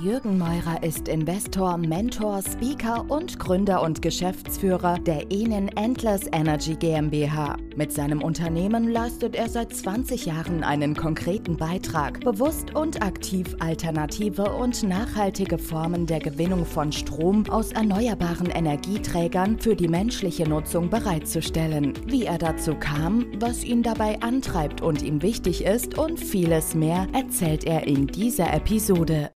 Jürgen Meurer ist Investor, Mentor, Speaker und Gründer und Geschäftsführer der Enen Endless Energy GmbH. Mit seinem Unternehmen leistet er seit 20 Jahren einen konkreten Beitrag, bewusst und aktiv alternative und nachhaltige Formen der Gewinnung von Strom aus erneuerbaren Energieträgern für die menschliche Nutzung bereitzustellen. Wie er dazu kam, was ihn dabei antreibt und ihm wichtig ist und vieles mehr erzählt er in dieser Episode.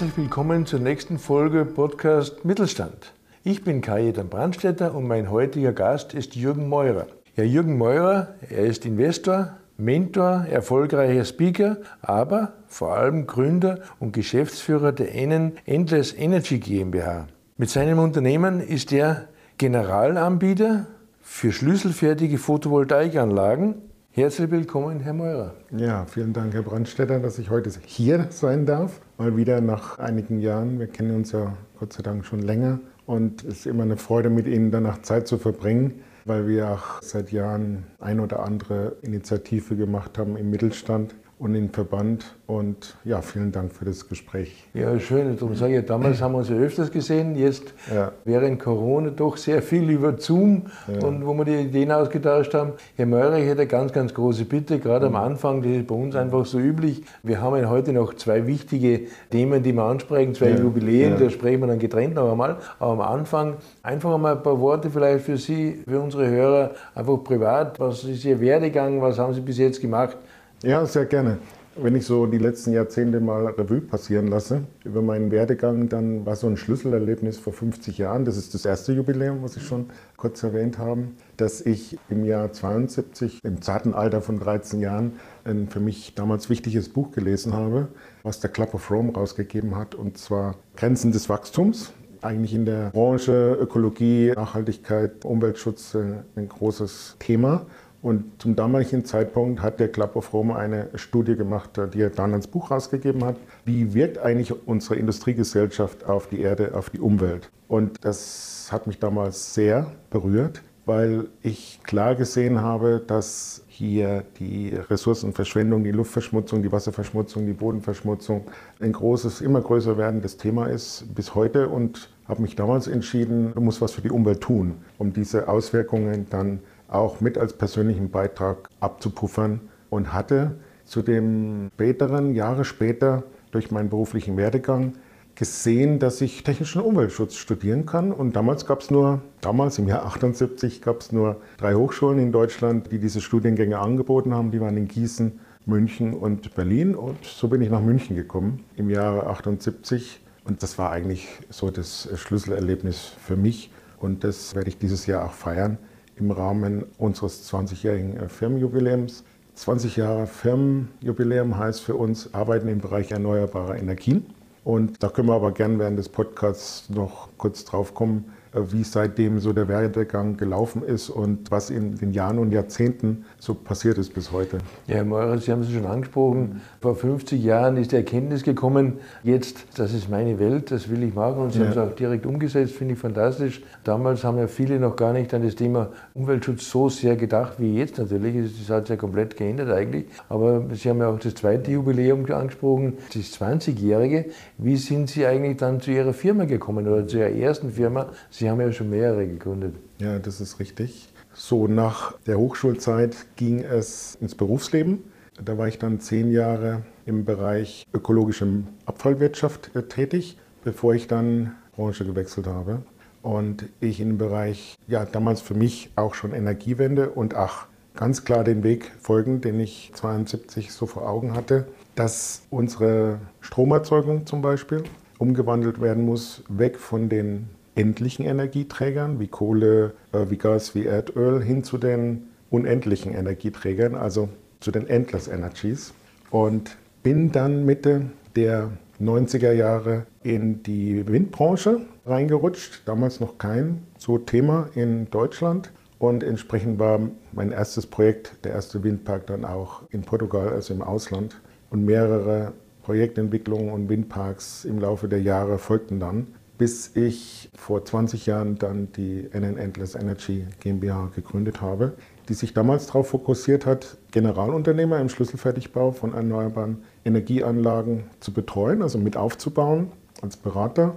Herzlich willkommen zur nächsten Folge Podcast Mittelstand. Ich bin Kajetan Brandstetter und mein heutiger Gast ist Jürgen Meurer. Ja, Jürgen Meurer, er ist Investor, Mentor, erfolgreicher Speaker, aber vor allem Gründer und Geschäftsführer der Enen Endless Energy GmbH. Mit seinem Unternehmen ist er Generalanbieter für schlüsselfertige Photovoltaikanlagen Herzlich willkommen, Herr Meurer. Ja, vielen Dank, Herr Brandstetter, dass ich heute hier sein darf. Mal wieder nach einigen Jahren. Wir kennen uns ja Gott sei Dank schon länger. Und es ist immer eine Freude, mit Ihnen danach Zeit zu verbringen, weil wir auch seit Jahren ein oder andere Initiative gemacht haben im Mittelstand und im Verband. Und ja, vielen Dank für das Gespräch. Ja, schön. Darum sage ich, damals haben wir uns ja öfters gesehen. Jetzt ja. während Corona doch sehr viel über Zoom ja. und wo wir die Ideen ausgetauscht haben. Herr Meurer, ich hätte eine ganz, ganz große Bitte, gerade am Anfang, das ist bei uns einfach so üblich. Wir haben ja heute noch zwei wichtige Themen, die wir ansprechen, zwei ja. Jubiläen, da sprechen wir dann getrennt noch einmal. Aber am Anfang einfach einmal ein paar Worte vielleicht für Sie, für unsere Hörer, einfach privat. Was ist Ihr Werdegang? Was haben Sie bis jetzt gemacht? Ja, sehr gerne. Wenn ich so die letzten Jahrzehnte mal Revue passieren lasse über meinen Werdegang, dann war so ein Schlüsselerlebnis vor 50 Jahren, das ist das erste Jubiläum, was ich schon kurz erwähnt habe, dass ich im Jahr 72, im zarten Alter von 13 Jahren, ein für mich damals wichtiges Buch gelesen habe, was der Club of Rome rausgegeben hat, und zwar Grenzen des Wachstums eigentlich in der Branche Ökologie, Nachhaltigkeit, Umweltschutz äh, ein großes Thema. Und zum damaligen Zeitpunkt hat der Club of Rome eine Studie gemacht, die er dann als Buch rausgegeben hat. Wie wirkt eigentlich unsere Industriegesellschaft auf die Erde, auf die Umwelt? Und das hat mich damals sehr berührt, weil ich klar gesehen habe, dass hier die Ressourcenverschwendung, die Luftverschmutzung, die Wasserverschmutzung, die Bodenverschmutzung ein großes, immer größer werdendes Thema ist bis heute und habe mich damals entschieden, du musst was für die Umwelt tun, um diese Auswirkungen dann auch mit als persönlichen Beitrag abzupuffern und hatte zu dem späteren, Jahre später, durch meinen beruflichen Werdegang gesehen, dass ich technischen Umweltschutz studieren kann. Und damals gab es nur, damals im Jahr 78 gab es nur drei Hochschulen in Deutschland, die diese Studiengänge angeboten haben. Die waren in Gießen, München und Berlin. Und so bin ich nach München gekommen im Jahre 78. Und das war eigentlich so das Schlüsselerlebnis für mich. Und das werde ich dieses Jahr auch feiern im Rahmen unseres 20-jährigen äh, Firmenjubiläums. 20 Jahre Firmenjubiläum heißt für uns Arbeiten im Bereich erneuerbarer Energien. Und da können wir aber gern während des Podcasts noch kurz drauf kommen, wie seitdem so der Werdegang gelaufen ist und was in den Jahren und Jahrzehnten so passiert ist bis heute. Ja, Herr Meurer, Sie haben es schon angesprochen. Vor 50 Jahren ist die Erkenntnis gekommen, jetzt, das ist meine Welt, das will ich machen. Und Sie ja. haben es auch direkt umgesetzt, finde ich fantastisch. Damals haben ja viele noch gar nicht an das Thema Umweltschutz so sehr gedacht wie jetzt. Natürlich, das hat sich ja komplett geändert eigentlich. Aber Sie haben ja auch das zweite Jubiläum angesprochen, das 20-jährige. Wie sind Sie eigentlich dann zu Ihrer Firma gekommen oder zu Ihrer ersten Firma? Sie haben ja schon mehrere gegründet. Ja, das ist richtig. So, nach der Hochschulzeit ging es ins Berufsleben. Da war ich dann zehn Jahre im Bereich ökologische Abfallwirtschaft äh, tätig, bevor ich dann Branche gewechselt habe. Und ich im Bereich, ja, damals für mich auch schon Energiewende und ach, ganz klar den Weg folgen, den ich 72 so vor Augen hatte, dass unsere Stromerzeugung zum Beispiel umgewandelt werden muss, weg von den endlichen Energieträgern wie Kohle, äh, wie Gas, wie Erdöl hin zu den unendlichen Energieträgern, also zu den Endless Energies. Und bin dann Mitte der 90er Jahre in die Windbranche reingerutscht, damals noch kein so Thema in Deutschland Und entsprechend war mein erstes Projekt, der erste Windpark, dann auch in Portugal, also im Ausland. Und mehrere Projektentwicklungen und Windparks im Laufe der Jahre folgten dann, bis ich vor 20 Jahren dann die NN Endless Energy GmbH gegründet habe, die sich damals darauf fokussiert hat, Generalunternehmer im Schlüsselfertigbau von erneuerbaren Energieanlagen zu betreuen, also mit aufzubauen als Berater.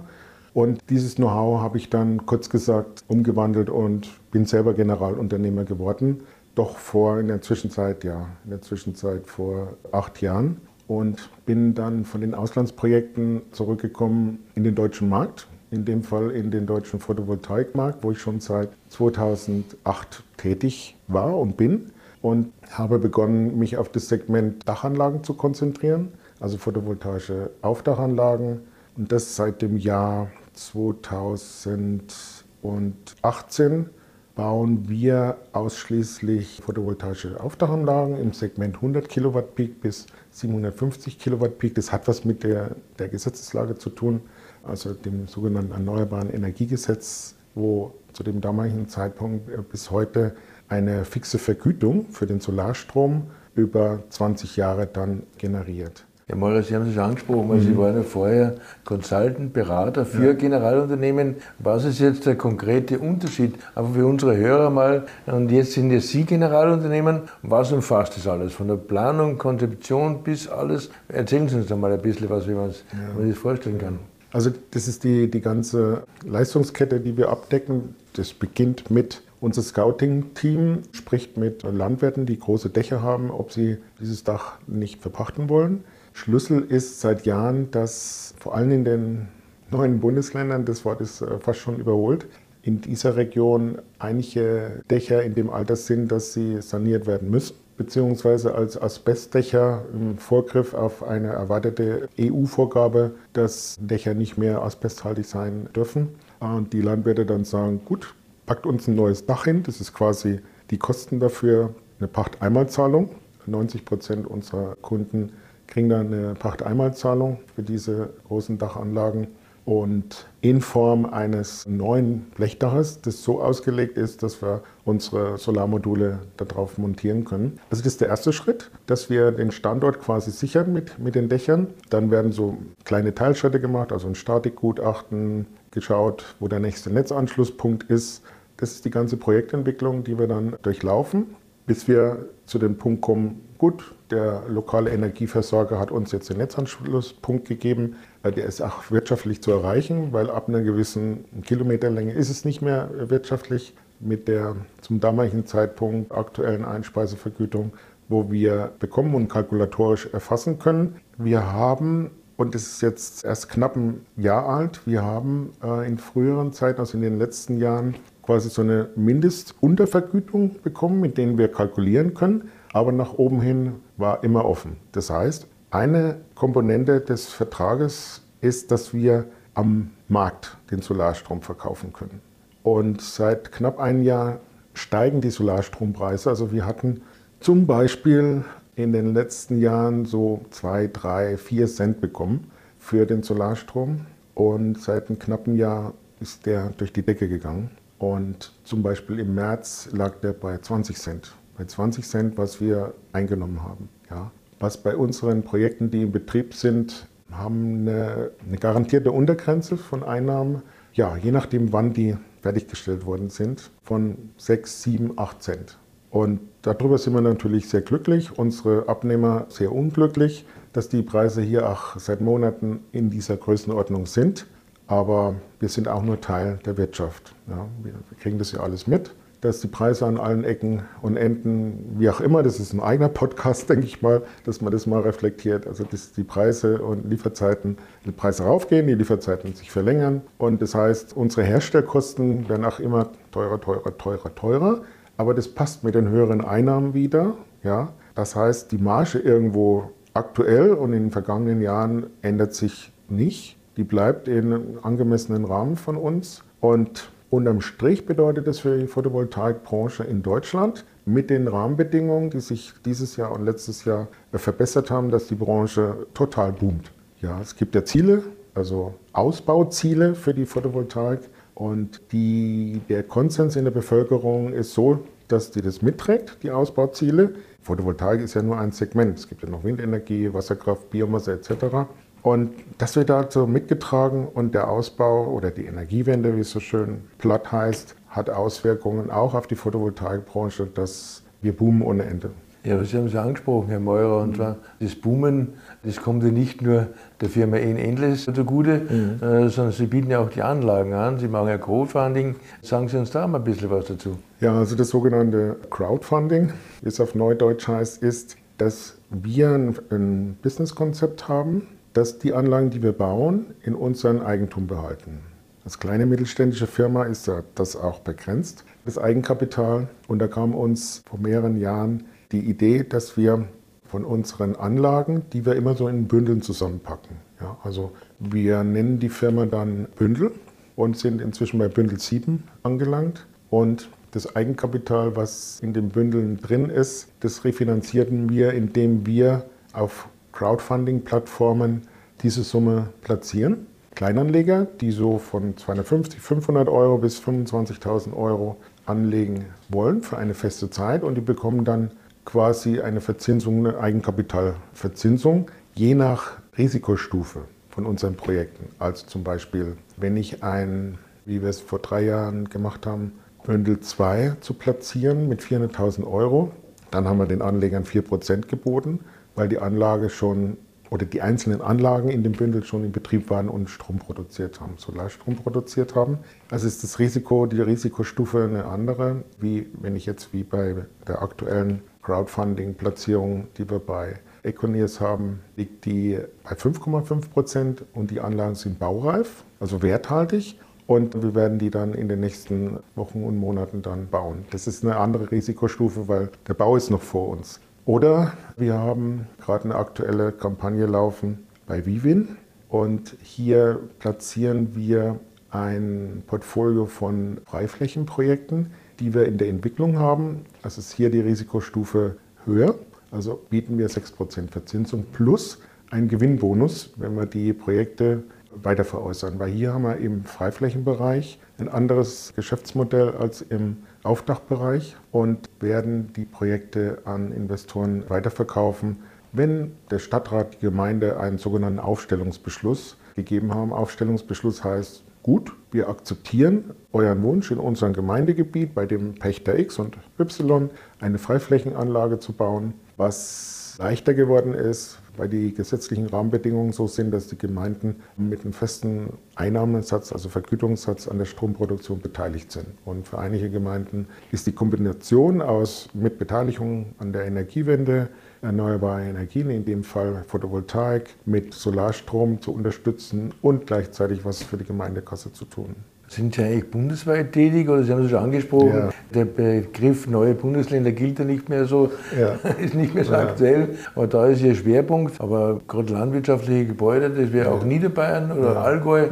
Und dieses Know-how habe ich dann kurz gesagt umgewandelt und bin selber Generalunternehmer geworden. Doch vor in der Zwischenzeit, ja, in der Zwischenzeit vor acht Jahren und bin dann von den Auslandsprojekten zurückgekommen in den deutschen Markt, in dem Fall in den deutschen Photovoltaikmarkt, wo ich schon seit 2008 tätig war und bin und habe begonnen, mich auf das Segment Dachanlagen zu konzentrieren, also photovoltaische Aufdachanlagen und das seit dem Jahr 2018 bauen wir ausschließlich photovoltaische Aufdachanlagen im Segment 100 Kilowatt Peak bis 750 Kilowatt Peak. Das hat was mit der, der Gesetzeslage zu tun, also dem sogenannten Erneuerbaren Energiegesetz, wo zu dem damaligen Zeitpunkt bis heute eine fixe Vergütung für den Solarstrom über 20 Jahre dann generiert. Ja, Maurer, Sie haben es schon angesprochen, weil mhm. Sie waren ja vorher Consultant, Berater für ja. Generalunternehmen. Was ist jetzt der konkrete Unterschied? Aber für unsere Hörer mal, und jetzt sind ja Sie Generalunternehmen. Was umfasst das alles? Von der Planung, Konzeption bis alles? Erzählen Sie uns da mal ein bisschen was, wie man sich ja. das vorstellen kann. Also das ist die, die ganze Leistungskette, die wir abdecken. Das beginnt mit unser Scouting-Team spricht mit Landwirten, die große Dächer haben, ob sie dieses Dach nicht verpachten wollen. Schlüssel ist seit Jahren, dass vor allem in den neuen Bundesländern, das Wort ist äh, fast schon überholt, in dieser Region einige Dächer in dem Alter sind, dass sie saniert werden müssen, beziehungsweise als Asbestdächer im Vorgriff auf eine erwartete EU-Vorgabe, dass Dächer nicht mehr asbesthaltig sein dürfen. Und die Landwirte dann sagen, gut, packt uns ein neues Dach hin, das ist quasi die Kosten dafür, eine Pachteinmalzahlung. 90 Prozent unserer Kunden kriegen dann eine Pachteinmalzahlung für diese großen Dachanlagen und in Form eines neuen Blechdaches, das so ausgelegt ist, dass wir unsere Solarmodule darauf montieren können. Also das ist der erste Schritt, dass wir den Standort quasi sichern mit, mit den Dächern. Dann werden so kleine Teilschritte gemacht, also ein Statikgutachten, geschaut, wo der nächste Netzanschlusspunkt ist. Das ist die ganze Projektentwicklung, die wir dann durchlaufen, bis wir zu dem Punkt kommen, gut, der lokale Energieversorger hat uns jetzt den Netzanschlusspunkt gegeben. Der ist auch wirtschaftlich zu erreichen, weil ab einer gewissen Kilometerlänge ist es nicht mehr wirtschaftlich mit der zum damaligen Zeitpunkt aktuellen Einspeisevergütung, wo wir bekommen und kalkulatorisch erfassen können. Wir haben und es ist jetzt erst knapp ein Jahr alt. Wir haben äh, in früheren Zeiten, also in den letzten Jahren, quasi so eine Mindestuntervergütung bekommen, mit denen wir kalkulieren können aber nach oben hin war immer offen. Das heißt, eine Komponente des Vertrages ist, dass wir am Markt den Solarstrom verkaufen können. Und seit knapp einem Jahr steigen die Solarstrompreise. Also wir hatten zum Beispiel in den letzten Jahren so zwei, drei, vier Cent bekommen für den Solarstrom. Und seit einem knappen Jahr ist der durch die Decke gegangen. Und zum Beispiel im März lag der bei 20 Cent bei 20 Cent, was wir eingenommen haben. Ja. Was bei unseren Projekten, die im Betrieb sind, haben eine, eine garantierte Untergrenze von Einnahmen, ja, je nachdem, wann die fertiggestellt worden sind, von 6, 7, 8 Cent. Und darüber sind wir natürlich sehr glücklich, unsere Abnehmer sehr unglücklich, dass die Preise hier auch seit Monaten in dieser Größenordnung sind. Aber wir sind auch nur Teil der Wirtschaft. Ja, wir kriegen das ja alles mit dass die Preise an allen Ecken und Enden, wie auch immer, das ist ein eigener Podcast, denke ich mal, dass man das mal reflektiert. Also dass die Preise und Lieferzeiten, die Preise raufgehen, die Lieferzeiten sich verlängern. Und das heißt, unsere Herstellkosten werden auch immer teurer, teurer, teurer, teurer. Aber das passt mit den höheren Einnahmen wieder. Ja? Das heißt, die Marge irgendwo aktuell und in den vergangenen Jahren ändert sich nicht. Die bleibt in angemessenen Rahmen von uns. Und Unterm Strich bedeutet das für die Photovoltaikbranche in Deutschland mit den Rahmenbedingungen, die sich dieses Jahr und letztes Jahr verbessert haben, dass die Branche total boomt. Ja, es gibt ja Ziele, also Ausbauziele für die Photovoltaik Und die, der Konsens in der Bevölkerung ist so, dass die das mitträgt, die Ausbauziele. Photovoltaik ist ja nur ein Segment. Es gibt ja noch Windenergie, Wasserkraft, Biomasse etc. Und das wird dazu mitgetragen und der Ausbau oder die Energiewende, wie es so schön platt heißt, hat Auswirkungen auch auf die Photovoltaikbranche, dass wir boomen ohne Ende. Ja, Sie haben es ja angesprochen, Herr Meurer, und zwar das Boomen, das kommt ja nicht nur der Firma In Endless zugute, mhm. äh, sondern Sie bieten ja auch die Anlagen an, Sie machen ja Crowdfunding. Sagen Sie uns da mal ein bisschen was dazu. Ja, also das sogenannte Crowdfunding, wie es auf Neudeutsch heißt, ist, dass wir ein, ein Businesskonzept haben, dass die Anlagen, die wir bauen, in unserem Eigentum behalten. Als kleine mittelständische Firma ist das auch begrenzt, das Eigenkapital. Und da kam uns vor mehreren Jahren die Idee, dass wir von unseren Anlagen, die wir immer so in Bündeln zusammenpacken. Ja, also wir nennen die Firma dann Bündel und sind inzwischen bei Bündel 7 angelangt. Und das Eigenkapital, was in den Bündeln drin ist, das refinanzierten wir, indem wir auf Crowdfunding-Plattformen diese Summe platzieren. Kleinanleger, die so von 250, 500 Euro bis 25.000 Euro anlegen wollen für eine feste Zeit und die bekommen dann quasi eine Verzinsung, eine Eigenkapitalverzinsung, je nach Risikostufe von unseren Projekten. Also zum Beispiel, wenn ich ein, wie wir es vor drei Jahren gemacht haben, Bündel 2 zu platzieren mit 400.000 Euro, dann haben wir den Anlegern 4% geboten, weil die Anlage schon oder die einzelnen Anlagen in dem Bündel schon in Betrieb waren und Strom produziert haben, Solarstrom produziert haben. Also ist das Risiko, die Risikostufe eine andere, wie wenn ich jetzt wie bei der aktuellen Crowdfunding-Platzierung, die wir bei Econiers haben, liegt die bei 5,5 Prozent und die Anlagen sind baureif, also werthaltig. Und wir werden die dann in den nächsten Wochen und Monaten dann bauen. Das ist eine andere Risikostufe, weil der Bau ist noch vor uns. Oder wir haben gerade eine aktuelle Kampagne laufen bei Vivin und hier platzieren wir ein Portfolio von Freiflächenprojekten, die wir in der Entwicklung haben. Das ist hier die Risikostufe höher. Also bieten wir 6% Verzinsung plus einen Gewinnbonus, wenn wir die Projekte weiter veräußern. Weil hier haben wir im Freiflächenbereich ein anderes Geschäftsmodell als im Aufdachbereich und werden die Projekte an Investoren weiterverkaufen, wenn der Stadtrat, die Gemeinde einen sogenannten Aufstellungsbeschluss gegeben haben. Aufstellungsbeschluss heißt, gut, wir akzeptieren euren Wunsch in unserem Gemeindegebiet bei dem Pächter X und Y eine Freiflächenanlage zu bauen, was leichter geworden ist, weil die gesetzlichen Rahmenbedingungen so sind, dass die Gemeinden mit einem festen Einnahmensatz, also Vergütungssatz an der Stromproduktion beteiligt sind. Und für einige Gemeinden ist die Kombination aus mit Beteiligung an der Energiewende, erneuerbare Energien, in dem Fall Photovoltaik, mit Solarstrom zu unterstützen und gleichzeitig was für die Gemeindekasse zu tun. Sind Sie eigentlich bundesweit tätig oder Sie haben es schon angesprochen, ja. der Begriff neue Bundesländer gilt ja nicht mehr so, ja. ist nicht mehr so ja. aktuell, aber da ist Ihr Schwerpunkt. Aber gerade landwirtschaftliche Gebäude, das wäre auch Niederbayern oder Allgäu.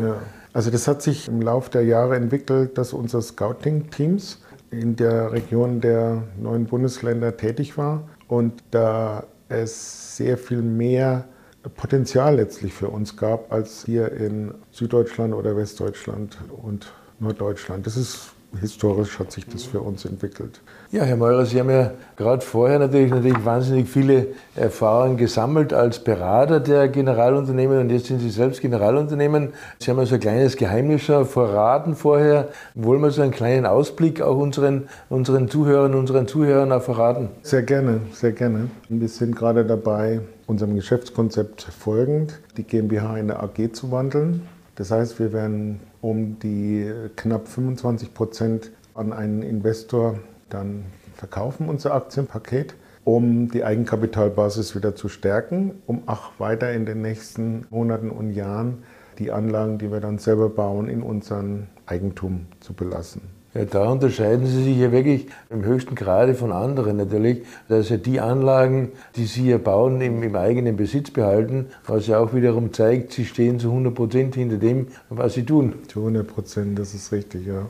Also das hat sich im Laufe der Jahre entwickelt, dass unser Scouting-Teams in der Region der neuen Bundesländer tätig war und da es sehr viel mehr Potenzial letztlich für uns gab, als hier in Süddeutschland oder Westdeutschland und Norddeutschland. Das ist historisch hat sich das für uns entwickelt. Ja, Herr Meurer, Sie haben ja gerade vorher natürlich, natürlich wahnsinnig viele Erfahrungen gesammelt als Berater der Generalunternehmen und jetzt sind Sie selbst Generalunternehmen. Sie haben also ein kleines Geheimnis schon verraten vorher. Wollen wir so einen kleinen Ausblick auch unseren, unseren Zuhörern, unseren Zuhörern auch verraten? Sehr gerne, sehr gerne. Wir sind gerade dabei, unserem Geschäftskonzept folgend die GmbH in eine AG zu wandeln. Das heißt, wir werden um die knapp 25 Prozent an einen Investor dann verkaufen, unser Aktienpaket, um die Eigenkapitalbasis wieder zu stärken, um auch weiter in den nächsten Monaten und Jahren die Anlagen, die wir dann selber bauen, in unserem Eigentum zu belassen. Ja, da unterscheiden Sie sich ja wirklich im höchsten Grade von anderen natürlich, dass ja die Anlagen, die Sie hier bauen, im, im, eigenen Besitz behalten, was ja auch wiederum zeigt, Sie stehen zu 100 Prozent hinter dem, was Sie tun. Zu 100 Prozent, das ist richtig, ja.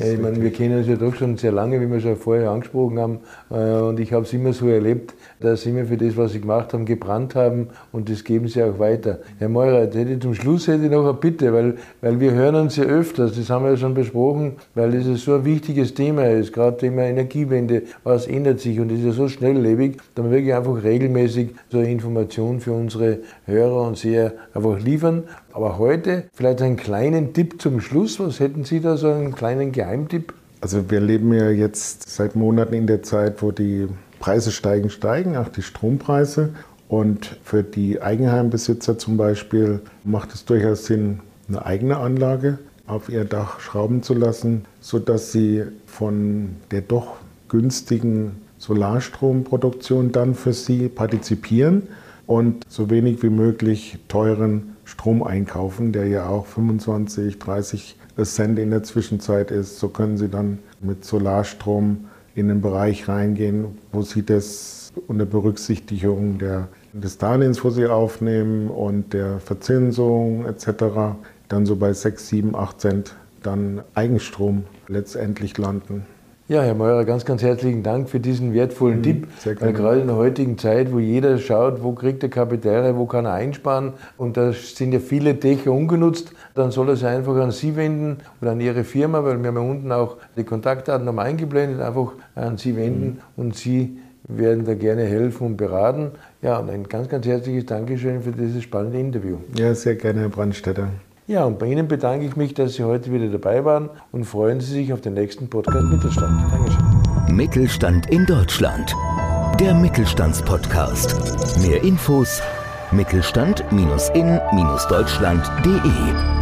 Ich meine, wir kennen uns ja doch schon sehr lange, wie wir schon vorher angesprochen haben. Äh, und ich habe es immer so erlebt, dass Sie immer für das, was Sie gemacht haben, gebrannt haben und das geben Sie auch weiter. Herr Meurer, hätte zum Schluss hätte ich noch eine Bitte, weil, weil wir hören uns ja öfters, das haben wir ja schon besprochen, weil es so ein wichtiges Thema ist, gerade Thema Energiewende, was ändert sich und ist ja so schnelllebig, dass wir wirklich einfach regelmäßig so eine Information für unsere Hörer und Seher einfach liefern. Aber heute vielleicht einen kleinen Tipp zum Schluss. Was hätten Sie da so einen kleinen Geheimtipp? Also wir leben ja jetzt seit Monaten in der Zeit, wo die Preise steigen, steigen, auch die Strompreise. Und für die Eigenheimbesitzer zum Beispiel macht es durchaus Sinn, eine eigene Anlage auf ihr Dach schrauben zu lassen, sodass sie von der doch günstigen Solarstromproduktion dann für sie partizipieren und so wenig wie möglich teuren Strom einkaufen, der ja auch 25, 30 Cent in der Zwischenzeit ist. So können sie dann mit Solarstrom in den Bereich reingehen, wo sie das unter Berücksichtigung der, des Darlehens, wo sie aufnehmen und der Verzinsung etc. dann so bei 6, 7, 8 Cent dann Eigenstrom letztendlich landen. Ja, Herr Meurer, ganz, ganz herzlichen Dank für diesen wertvollen mhm, Tipp. Weil gerade in der heutigen Zeit, wo jeder schaut, wo kriegt er Kapitäre, wo kann er einsparen und da sind ja viele Dächer ungenutzt, dann soll er sich einfach an Sie wenden oder an Ihre Firma, weil wir haben ja unten auch die Kontaktdaten nochmal eingeblendet, einfach an Sie wenden mhm. und Sie werden da gerne helfen und beraten. Ja, und ein ganz, ganz herzliches Dankeschön für dieses spannende Interview. Ja, sehr gerne, Herr Brandstätter. Ja, und bei Ihnen bedanke ich mich, dass Sie heute wieder dabei waren und freuen Sie sich auf den nächsten Podcast Mittelstand. Dankeschön. Mittelstand in Deutschland. Der Mittelstandspodcast. Mehr Infos mittelstand-in-deutschland.de